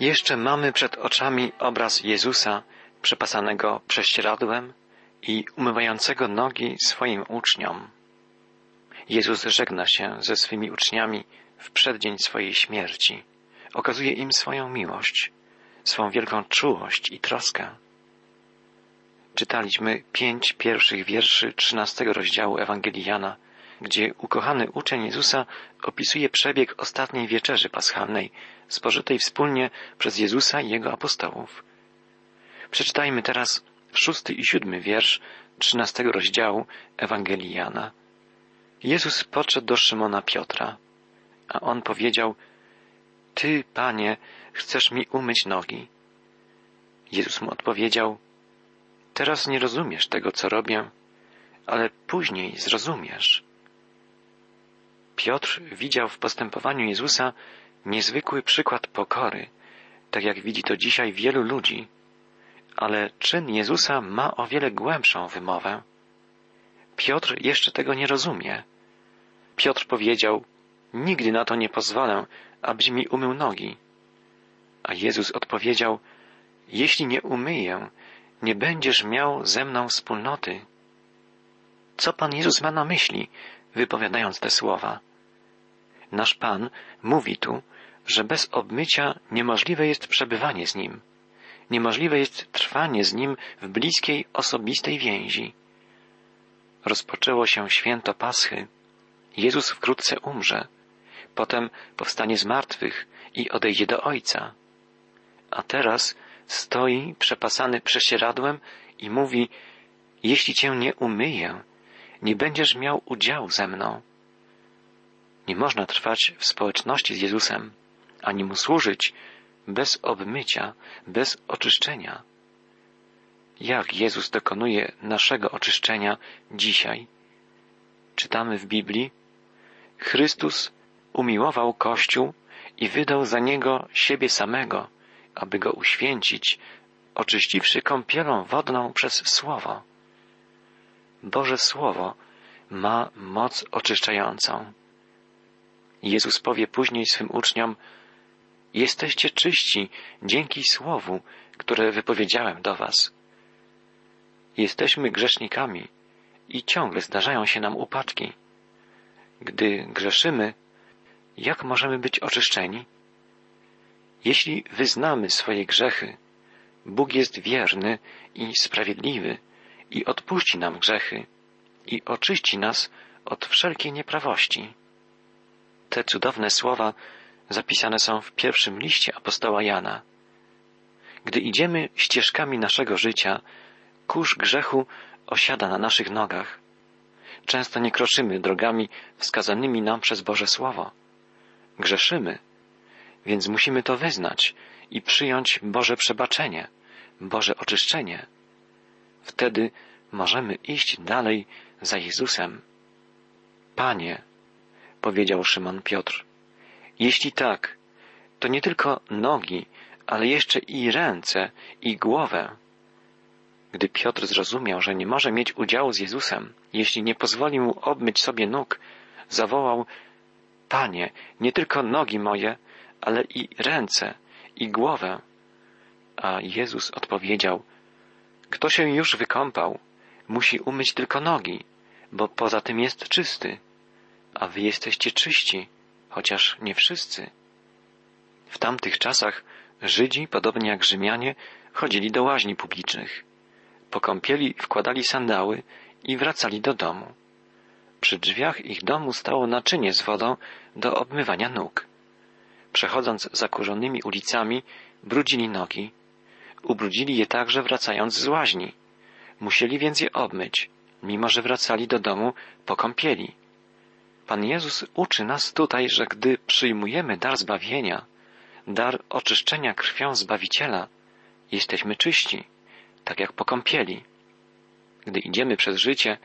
Jeszcze mamy przed oczami obraz Jezusa przepasanego prześcieradłem i umywającego nogi swoim uczniom. Jezus żegna się ze swymi uczniami w przeddzień swojej śmierci. Okazuje im swoją miłość, swą wielką czułość i troskę. Czytaliśmy pięć pierwszych wierszy trzynastego rozdziału Ewangelii Jana, gdzie ukochany uczeń Jezusa opisuje przebieg ostatniej wieczerzy paschalnej, spożytej wspólnie przez Jezusa i jego apostołów. Przeczytajmy teraz szósty i siódmy wiersz trzynastego rozdziału Ewangelii Jana. Jezus podszedł do Szymona Piotra, a on powiedział, Ty, Panie, chcesz mi umyć nogi. Jezus mu odpowiedział, Teraz nie rozumiesz tego, co robię, ale później zrozumiesz. Piotr widział w postępowaniu Jezusa niezwykły przykład pokory, tak jak widzi to dzisiaj wielu ludzi, ale czyn Jezusa ma o wiele głębszą wymowę. Piotr jeszcze tego nie rozumie. Piotr powiedział, nigdy na to nie pozwolę, abyś mi umył nogi. A Jezus odpowiedział, jeśli nie umyję, nie będziesz miał ze mną wspólnoty. Co Pan Jezus ma na myśli, wypowiadając te słowa? Nasz Pan mówi tu, że bez obmycia niemożliwe jest przebywanie z Nim. Niemożliwe jest trwanie z Nim w bliskiej, osobistej więzi. Rozpoczęło się święto Paschy. Jezus wkrótce umrze. Potem powstanie z martwych i odejdzie do Ojca. A teraz stoi przepasany przesieradłem i mówi, jeśli cię nie umyję, nie będziesz miał udziału ze mną. Nie można trwać w społeczności z Jezusem, ani mu służyć bez obmycia, bez oczyszczenia. Jak Jezus dokonuje naszego oczyszczenia dzisiaj? Czytamy w Biblii, Chrystus umiłował Kościół i wydał za niego siebie samego, aby go uświęcić, oczyściwszy kąpielą wodną przez Słowo. Boże Słowo ma moc oczyszczającą. Jezus powie później swym uczniom, Jesteście czyści dzięki Słowu, które wypowiedziałem do Was. Jesteśmy grzesznikami i ciągle zdarzają się nam upadki. Gdy grzeszymy, jak możemy być oczyszczeni? Jeśli wyznamy swoje grzechy, Bóg jest wierny i sprawiedliwy i odpuści nam grzechy i oczyści nas od wszelkiej nieprawości. Te cudowne słowa zapisane są w pierwszym liście apostoła Jana. Gdy idziemy ścieżkami naszego życia, kurz grzechu osiada na naszych nogach. Często nie kroczymy drogami wskazanymi nam przez Boże Słowo. Grzeszymy, więc musimy to wyznać i przyjąć Boże przebaczenie, Boże oczyszczenie. Wtedy możemy iść dalej za Jezusem. Panie, powiedział Szymon Piotr, jeśli tak, to nie tylko nogi, ale jeszcze i ręce i głowę. Gdy Piotr zrozumiał, że nie może mieć udziału z Jezusem, jeśli nie pozwoli mu obmyć sobie nóg, zawołał Panie, nie tylko nogi moje, ale i ręce i głowę. A Jezus odpowiedział Kto się już wykąpał, musi umyć tylko nogi, bo poza tym jest czysty, a wy jesteście czyści, chociaż nie wszyscy. W tamtych czasach Żydzi, podobnie jak Rzymianie, chodzili do łaźni publicznych. Po kąpieli wkładali sandały i wracali do domu. Przy drzwiach ich domu stało naczynie z wodą do obmywania nóg. Przechodząc zakurzonymi ulicami, brudzili nogi. Ubrudzili je także wracając z łaźni. Musieli więc je obmyć, mimo że wracali do domu po kąpieli. Pan Jezus uczy nas tutaj, że gdy przyjmujemy dar zbawienia, dar oczyszczenia krwią Zbawiciela, jesteśmy czyści, tak jak po kąpieli. Gdy idziemy przez życie,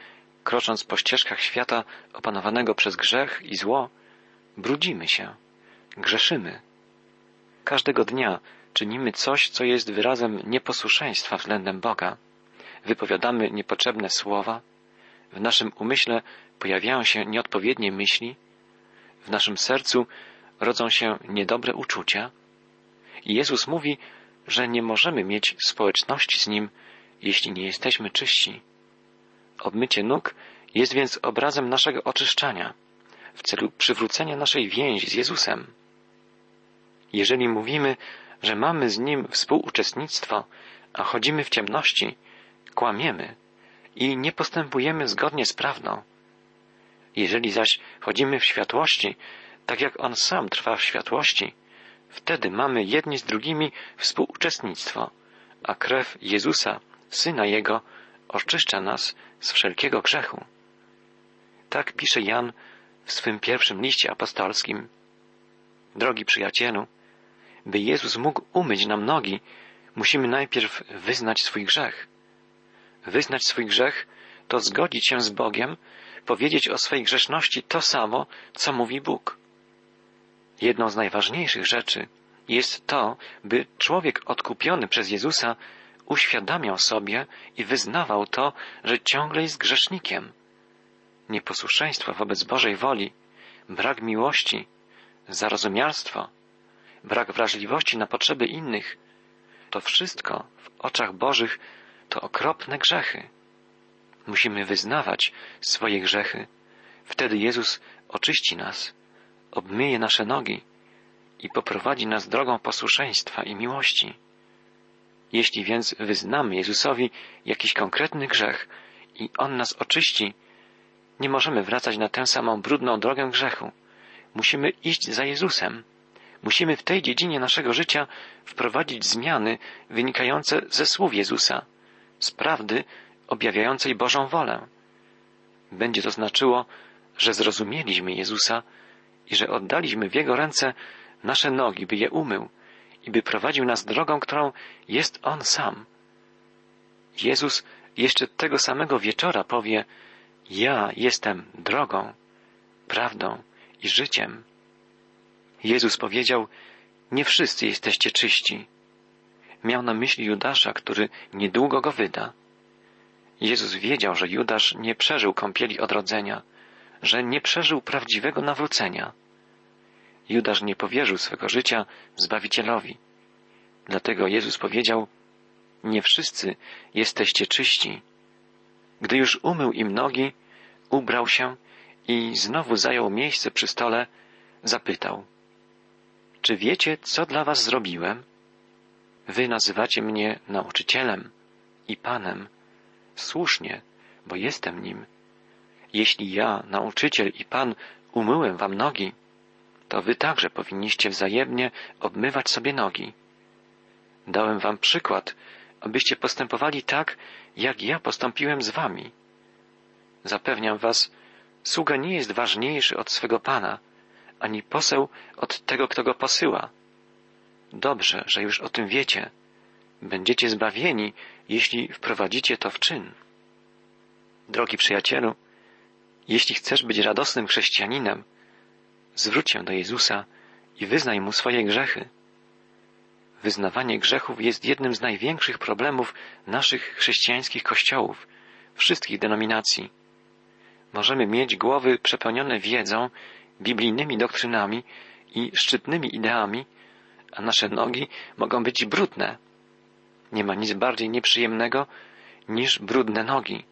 krocząc po ścieżkach świata opanowanego przez grzech i zło, brudzimy się, grzeszymy. Każdego dnia czynimy coś, co jest wyrazem nieposłuszeństwa względem Boga. Wypowiadamy niepotrzebne słowa, w naszym umyśle pojawiają się nieodpowiednie myśli, w naszym sercu rodzą się niedobre uczucia I Jezus mówi, że nie możemy mieć społeczności z Nim, jeśli nie jesteśmy czyści. Obmycie nóg jest więc obrazem naszego oczyszczania w celu przywrócenia naszej więzi z Jezusem. Jeżeli mówimy, że mamy z Nim współuczestnictwo, a chodzimy w ciemności, kłamiemy i nie postępujemy zgodnie z prawdą. Jeżeli zaś chodzimy w światłości, tak jak On sam trwa w światłości, wtedy mamy jedni z drugimi współuczestnictwo, a krew Jezusa, Syna Jego, oczyszcza nas z wszelkiego grzechu. Tak pisze Jan w swym pierwszym liście apostolskim. Drogi przyjacielu, by Jezus mógł umyć nam nogi, musimy najpierw wyznać swój grzech. Wyznać swój grzech to zgodzić się z Bogiem, powiedzieć o swej grzeszności to samo, co mówi Bóg. Jedną z najważniejszych rzeczy jest to, by człowiek odkupiony przez Jezusa uświadamiał sobie i wyznawał to, że ciągle jest grzesznikiem. Nieposłuszeństwo wobec Bożej woli, brak miłości, zarozumialstwo, brak wrażliwości na potrzeby innych, to wszystko w oczach Bożych to okropne grzechy. Musimy wyznawać swoje grzechy. Wtedy Jezus oczyści nas, obmyje nasze nogi i poprowadzi nas drogą posłuszeństwa i miłości. Jeśli więc wyznamy Jezusowi jakiś konkretny grzech i On nas oczyści, nie możemy wracać na tę samą brudną drogę grzechu. Musimy iść za Jezusem. Musimy w tej dziedzinie naszego życia wprowadzić zmiany wynikające ze słów Jezusa, z prawdy objawiającej Bożą wolę. Będzie to znaczyło, że zrozumieliśmy Jezusa i że oddaliśmy w Jego ręce nasze nogi, by je umył i by prowadził nas drogą, którą jest On sam. Jezus jeszcze tego samego wieczora powie, ja jestem drogą, prawdą i życiem. Jezus powiedział, nie wszyscy jesteście czyści. Miał na myśli Judasza, który niedługo go wyda. Jezus wiedział, że Judasz nie przeżył kąpieli odrodzenia, że nie przeżył prawdziwego nawrócenia. Judasz nie powierzył swego życia Zbawicielowi. Dlatego Jezus powiedział, nie wszyscy jesteście czyści. Gdy już umył im nogi, ubrał się i znowu zajął miejsce przy stole, zapytał, czy wiecie, co dla was zrobiłem? Wy nazywacie mnie nauczycielem i panem. Słusznie, bo jestem nim. Jeśli ja, nauczyciel i pan, umyłem wam nogi, to wy także powinniście wzajemnie obmywać sobie nogi. Dałem wam przykład, abyście postępowali tak, jak ja postąpiłem z wami. Zapewniam was, sługa nie jest ważniejszy od swego pana, ani poseł od tego, kto go posyła. Dobrze, że już o tym wiecie. Będziecie zbawieni, jeśli wprowadzicie to w czyn. Drogi przyjacielu, jeśli chcesz być radosnym chrześcijaninem, zwróć się do Jezusa i wyznaj Mu swoje grzechy. Wyznawanie grzechów jest jednym z największych problemów naszych chrześcijańskich kościołów, wszystkich denominacji. Możemy mieć głowy przepełnione wiedzą, biblijnymi doktrynami i szczytnymi ideami, a nasze nogi mogą być brudne. Nie ma nic bardziej nieprzyjemnego niż brudne nogi.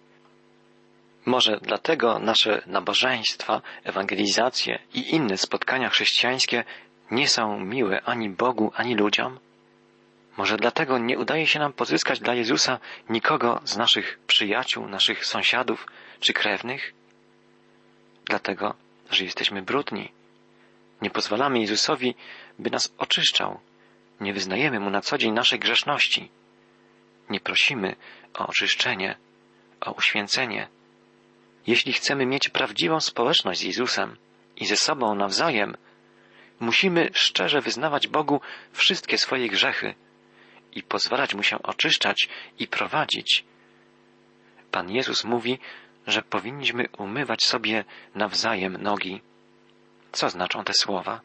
Może dlatego nasze nabożeństwa, ewangelizacje i inne spotkania chrześcijańskie nie są miłe ani Bogu, ani ludziom? Może dlatego nie udaje się nam pozyskać dla Jezusa nikogo z naszych przyjaciół, naszych sąsiadów czy krewnych? Dlatego, że jesteśmy brudni. Nie pozwalamy Jezusowi, by nas oczyszczał. Nie wyznajemy Mu na co dzień naszej grzeszności. Nie prosimy o oczyszczenie, o uświęcenie. Jeśli chcemy mieć prawdziwą społeczność z Jezusem i ze sobą nawzajem, musimy szczerze wyznawać Bogu wszystkie swoje grzechy i pozwalać Mu się oczyszczać i prowadzić. Pan Jezus mówi, że powinniśmy umywać sobie nawzajem nogi. Co znaczą te słowa?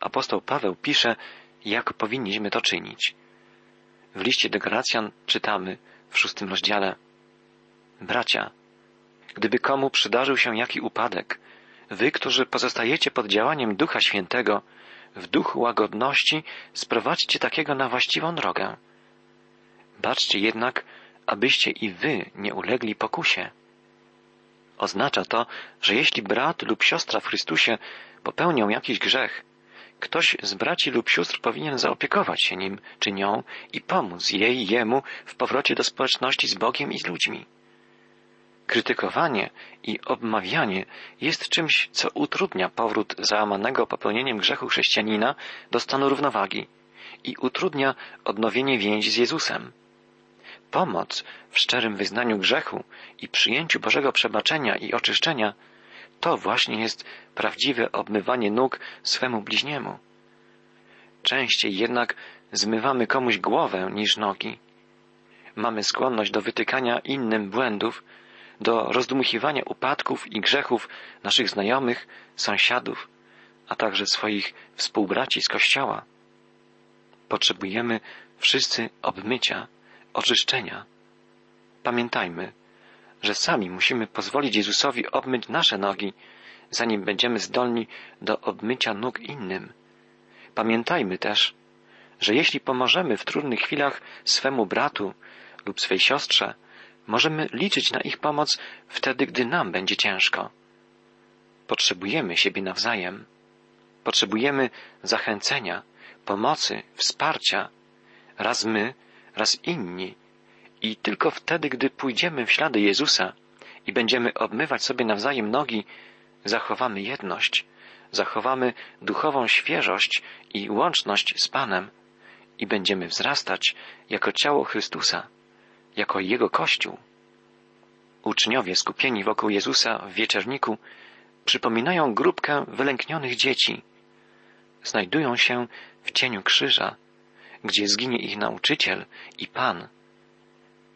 Apostoł Paweł pisze, jak powinniśmy to czynić. W liście do Galacjan czytamy w szóstym rozdziale Bracia, gdyby komu przydarzył się jaki upadek, wy, którzy pozostajecie pod działaniem Ducha Świętego, w duchu łagodności sprowadźcie takiego na właściwą drogę. Baczcie jednak, abyście i wy nie ulegli pokusie. Oznacza to, że jeśli brat lub siostra w Chrystusie popełnią jakiś grzech, ktoś z braci lub sióstr powinien zaopiekować się nim czy nią i pomóc jej, jemu w powrocie do społeczności z Bogiem i z ludźmi. Krytykowanie i obmawianie jest czymś, co utrudnia powrót załamanego popełnieniem grzechu chrześcijanina do stanu równowagi i utrudnia odnowienie więzi z Jezusem. Pomoc w szczerym wyznaniu grzechu i przyjęciu Bożego przebaczenia i oczyszczenia to właśnie jest prawdziwe obmywanie nóg swemu bliźniemu. Częściej jednak zmywamy komuś głowę niż nogi. Mamy skłonność do wytykania innym błędów, do rozdmuchiwania upadków i grzechów naszych znajomych, sąsiadów, a także swoich współbraci z Kościoła. Potrzebujemy wszyscy obmycia, oczyszczenia. Pamiętajmy, że sami musimy pozwolić Jezusowi obmyć nasze nogi, zanim będziemy zdolni do obmycia nóg innym. Pamiętajmy też, że jeśli pomożemy w trudnych chwilach swemu bratu lub swej siostrze, możemy liczyć na ich pomoc wtedy, gdy nam będzie ciężko. Potrzebujemy siebie nawzajem. Potrzebujemy zachęcenia, pomocy, wsparcia. Raz my, raz inni. I tylko wtedy, gdy pójdziemy w ślady Jezusa i będziemy obmywać sobie nawzajem nogi, zachowamy jedność, zachowamy duchową świeżość i łączność z Panem i będziemy wzrastać jako ciało Chrystusa jako Jego Kościół. Uczniowie skupieni wokół Jezusa w wieczerniku przypominają grupkę wylęknionych dzieci. Znajdują się w cieniu krzyża, gdzie zginie ich nauczyciel i Pan.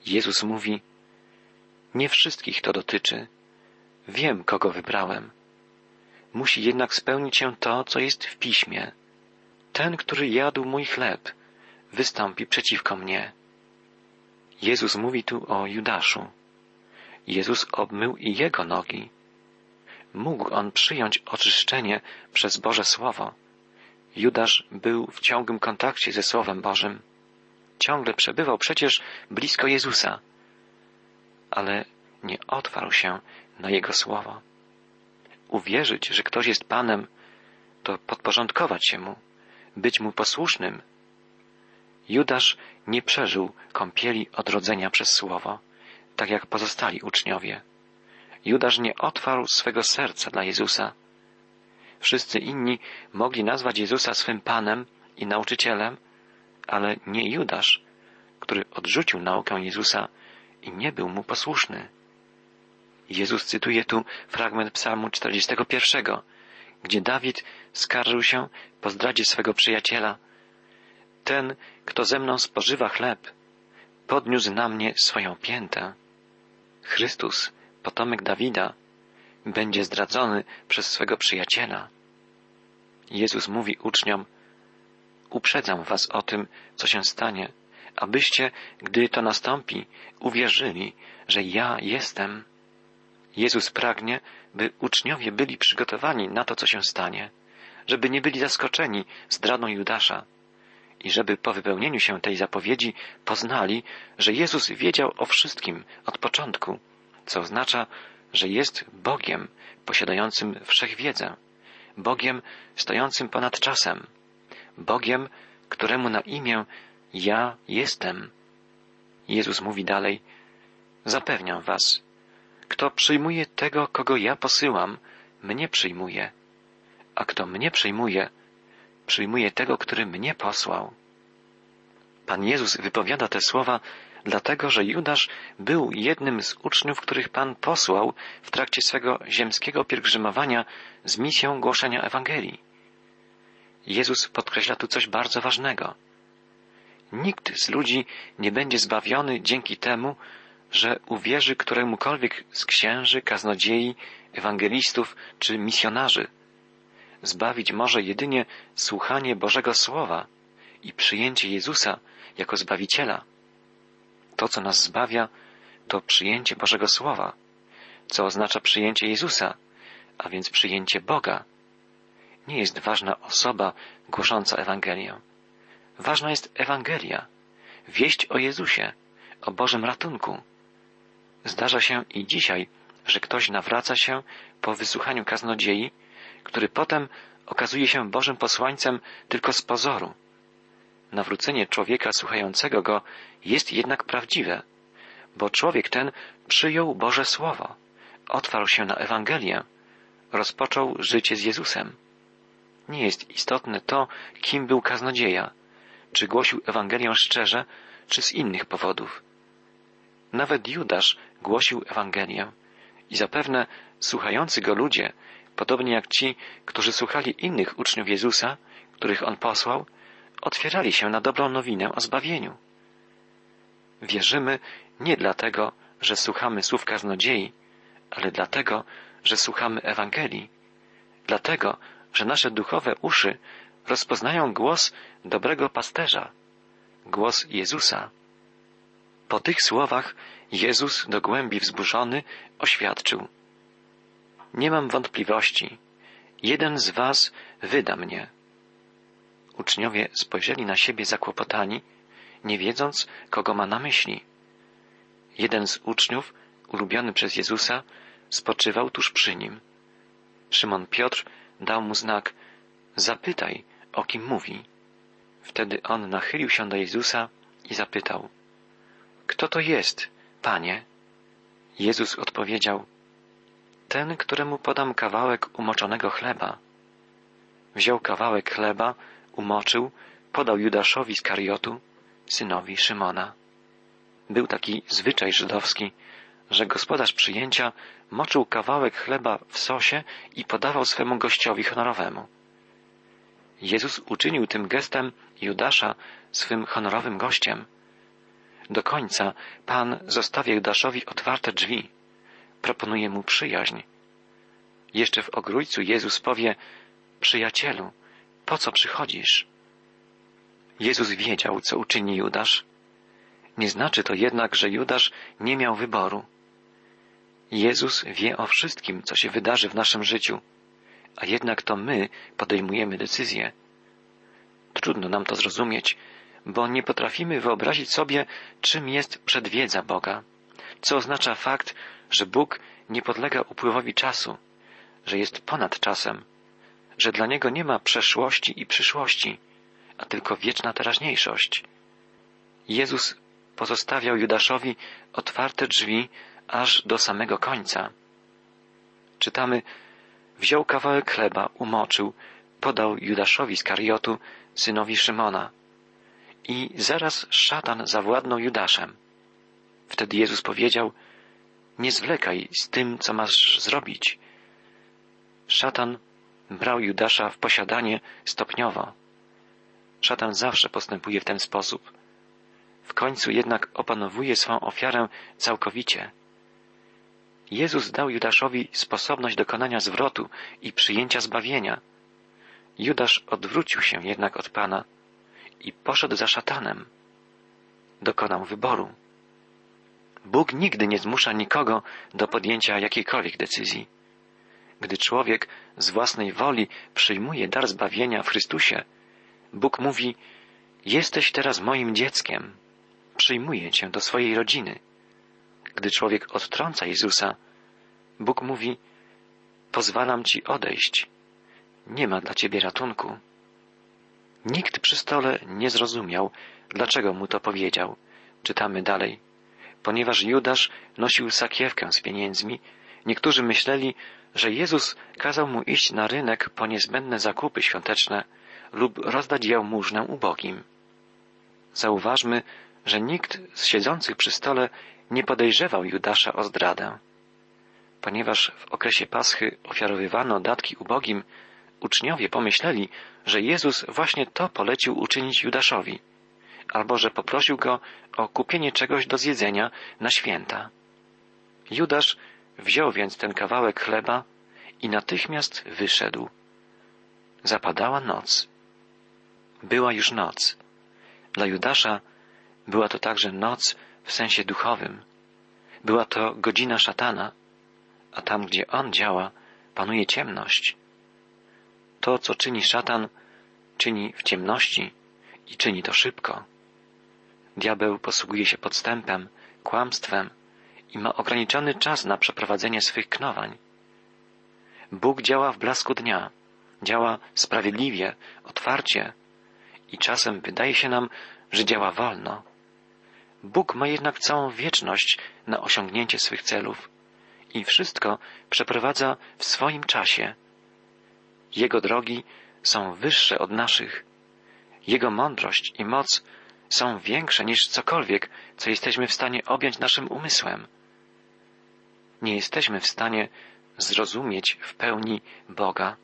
Jezus mówi, nie wszystkich to dotyczy. Wiem, kogo wybrałem. Musi jednak spełnić się to, co jest w piśmie. Ten, który jadł mój chleb, wystąpi przeciwko mnie. Jezus mówi tu o Judaszu. Jezus obmył i jego nogi. Mógł on przyjąć oczyszczenie przez Boże Słowo. Judasz był w ciągłym kontakcie ze Słowem Bożym. Ciągle przebywał przecież blisko Jezusa, ale nie otwarł się na Jego Słowo. Uwierzyć, że ktoś jest Panem, to podporządkować się Mu, być Mu posłusznym, Judasz nie przeżył kąpieli odrodzenia przez słowo, tak jak pozostali uczniowie. Judasz nie otwarł swego serca dla Jezusa. Wszyscy inni mogli nazwać Jezusa swym Panem i nauczycielem, ale nie Judasz, który odrzucił naukę Jezusa i nie był mu posłuszny. Jezus cytuje tu fragment psalmu 41, gdzie Dawid skarżył się po zdradzie swego przyjaciela – ten, kto ze mną spożywa chleb, podniósł na mnie swoją piętę. Chrystus, potomek Dawida, będzie zdradzony przez swego przyjaciela. Jezus mówi uczniom, uprzedzam was o tym, co się stanie, abyście, gdy to nastąpi, uwierzyli, że ja jestem. Jezus pragnie, by uczniowie byli przygotowani na to, co się stanie, żeby nie byli zaskoczeni zdradą Judasza i żeby po wypełnieniu się tej zapowiedzi poznali, że Jezus wiedział o wszystkim od początku, co oznacza, że jest Bogiem posiadającym wszechwiedzę, Bogiem stojącym ponad czasem, Bogiem, któremu na imię ja jestem. Jezus mówi dalej, zapewniam was, kto przyjmuje tego, kogo ja posyłam, mnie przyjmuje, a kto mnie przyjmuje, przyjmuje tego, który mnie posłał. Pan Jezus wypowiada te słowa dlatego, że Judasz był jednym z uczniów, których Pan posłał w trakcie swego ziemskiego pielgrzymowania z misją głoszenia Ewangelii. Jezus podkreśla tu coś bardzo ważnego. Nikt z ludzi nie będzie zbawiony dzięki temu, że uwierzy któremukolwiek z księży, kaznodziei, ewangelistów czy misjonarzy zbawić może jedynie słuchanie Bożego Słowa i przyjęcie Jezusa jako Zbawiciela. To, co nas zbawia, to przyjęcie Bożego Słowa, co oznacza przyjęcie Jezusa, a więc przyjęcie Boga. nie jest ważna osoba głosząca Ewangelię. Ważna jest Ewangelia, wieść o Jezusie, o Bożym ratunku. Zdarza się i dzisiaj, że ktoś nawraca się po wysłuchaniu kaznodziei, który potem okazuje się Bożym posłańcem tylko z pozoru. Nawrócenie człowieka słuchającego go jest jednak prawdziwe, bo człowiek ten przyjął Boże Słowo, otwarł się na Ewangelię, rozpoczął życie z Jezusem. Nie jest istotne to, kim był kaznodzieja, czy głosił Ewangelię szczerze, czy z innych powodów. Nawet Judasz głosił Ewangelię i zapewne słuchający go ludzie, podobnie jak ci, którzy słuchali innych uczniów Jezusa, których on posłał, otwierali się na dobrą nowinę o zbawieniu. Wierzymy nie dlatego, że słuchamy słów kaznodziei, ale dlatego, że słuchamy Ewangelii, dlatego, że nasze duchowe uszy rozpoznają głos dobrego pasterza, głos Jezusa. Po tych słowach Jezus do głębi wzburzony oświadczył: Nie mam wątpliwości, jeden z was wyda mnie. Uczniowie spojrzeli na siebie zakłopotani, nie wiedząc, kogo ma na myśli. Jeden z uczniów, ulubiony przez Jezusa, spoczywał tuż przy nim. Szymon Piotr dał mu znak: Zapytaj, o kim mówi. Wtedy on nachylił się do Jezusa i zapytał: Kto to jest, panie? Jezus odpowiedział: Ten, któremu podam kawałek umoczonego chleba. Wziął kawałek chleba, umoczył, podał Judaszowi z Kariotu, synowi Szymona. Był taki zwyczaj żydowski, że gospodarz przyjęcia moczył kawałek chleba w sosie i podawał swemu gościowi honorowemu. Jezus uczynił tym gestem Judasza swym honorowym gościem. Do końca Pan zostawia Judaszowi otwarte drzwi. Proponuje mu przyjaźń. Jeszcze w ogrójcu Jezus powie, przyjacielu, po co przychodzisz? Jezus wiedział, co uczyni Judasz. Nie znaczy to jednak, że Judasz nie miał wyboru. Jezus wie o wszystkim, co się wydarzy w naszym życiu, a jednak to my podejmujemy decyzje. Trudno nam to zrozumieć, bo nie potrafimy wyobrazić sobie, czym jest przedwiedza Boga, co oznacza fakt, że Bóg nie podlega upływowi czasu, że jest ponad czasem, że dla Niego nie ma przeszłości i przyszłości, a tylko wieczna teraźniejszość. Jezus pozostawiał Judaszowi otwarte drzwi aż do samego końca. Czytamy, wziął kawałek chleba, umoczył, podał Judaszowi z Kariotu, synowi Szymona. I zaraz szatan zawładnął Judaszem. Wtedy Jezus powiedział, nie zwlekaj z tym, co masz zrobić. Szatan brał Judasza w posiadanie stopniowo. Szatan zawsze postępuje w ten sposób. W końcu jednak opanowuje swą ofiarę całkowicie. Jezus dał Judaszowi sposobność dokonania zwrotu i przyjęcia zbawienia. Judasz odwrócił się jednak od Pana i poszedł za szatanem. Dokonał wyboru. Bóg nigdy nie zmusza nikogo do podjęcia jakiejkolwiek decyzji. Gdy człowiek z własnej woli przyjmuje dar zbawienia w Chrystusie, Bóg mówi: Jesteś teraz moim dzieckiem, przyjmuję cię do swojej rodziny. Gdy człowiek odtrąca Jezusa, Bóg mówi: Pozwalam ci odejść. Nie ma dla ciebie ratunku. Nikt przy stole nie zrozumiał, dlaczego mu to powiedział. Czytamy dalej. Ponieważ Judasz nosił sakiewkę z pieniędzmi, niektórzy myśleli, że Jezus kazał mu iść na rynek po niezbędne zakupy świąteczne lub rozdać jałmużnę ubogim. Zauważmy, że nikt z siedzących przy stole nie podejrzewał Judasza o zdradę. Ponieważ w okresie Paschy ofiarowywano datki ubogim, uczniowie pomyśleli, że Jezus właśnie to polecił uczynić Judaszowi, albo że poprosił go o kupienie czegoś do zjedzenia na święta. Judasz wziął więc ten kawałek chleba i natychmiast wyszedł. Zapadała noc. Była już noc. Dla Judasza była to także noc w sensie duchowym. Była to godzina szatana, a tam, gdzie on działa, panuje ciemność. To, co czyni szatan, czyni w ciemności i czyni to szybko. Diabeł posługuje się podstępem, kłamstwem i ma ograniczony czas na przeprowadzenie swych knowań. Bóg działa w blasku dnia, działa sprawiedliwie, otwarcie i czasem wydaje się nam, że działa wolno. Bóg ma jednak całą wieczność na osiągnięcie swych celów i wszystko przeprowadza w swoim czasie. Jego drogi są wyższe od naszych. Jego mądrość i moc są większe niż cokolwiek, co jesteśmy w stanie objąć naszym umysłem. Nie jesteśmy w stanie zrozumieć w pełni Boga,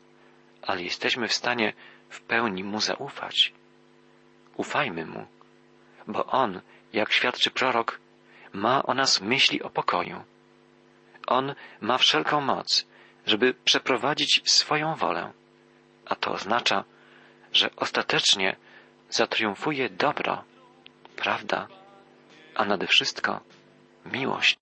ale jesteśmy w stanie w pełni Mu zaufać. Ufajmy Mu, bo On, jak świadczy prorok, ma o nas myśli o pokoju. On ma wszelką moc, żeby przeprowadzić swoją wolę, a to oznacza, że ostatecznie zatriumfuje dobro, prawda, a nade wszystko miłość.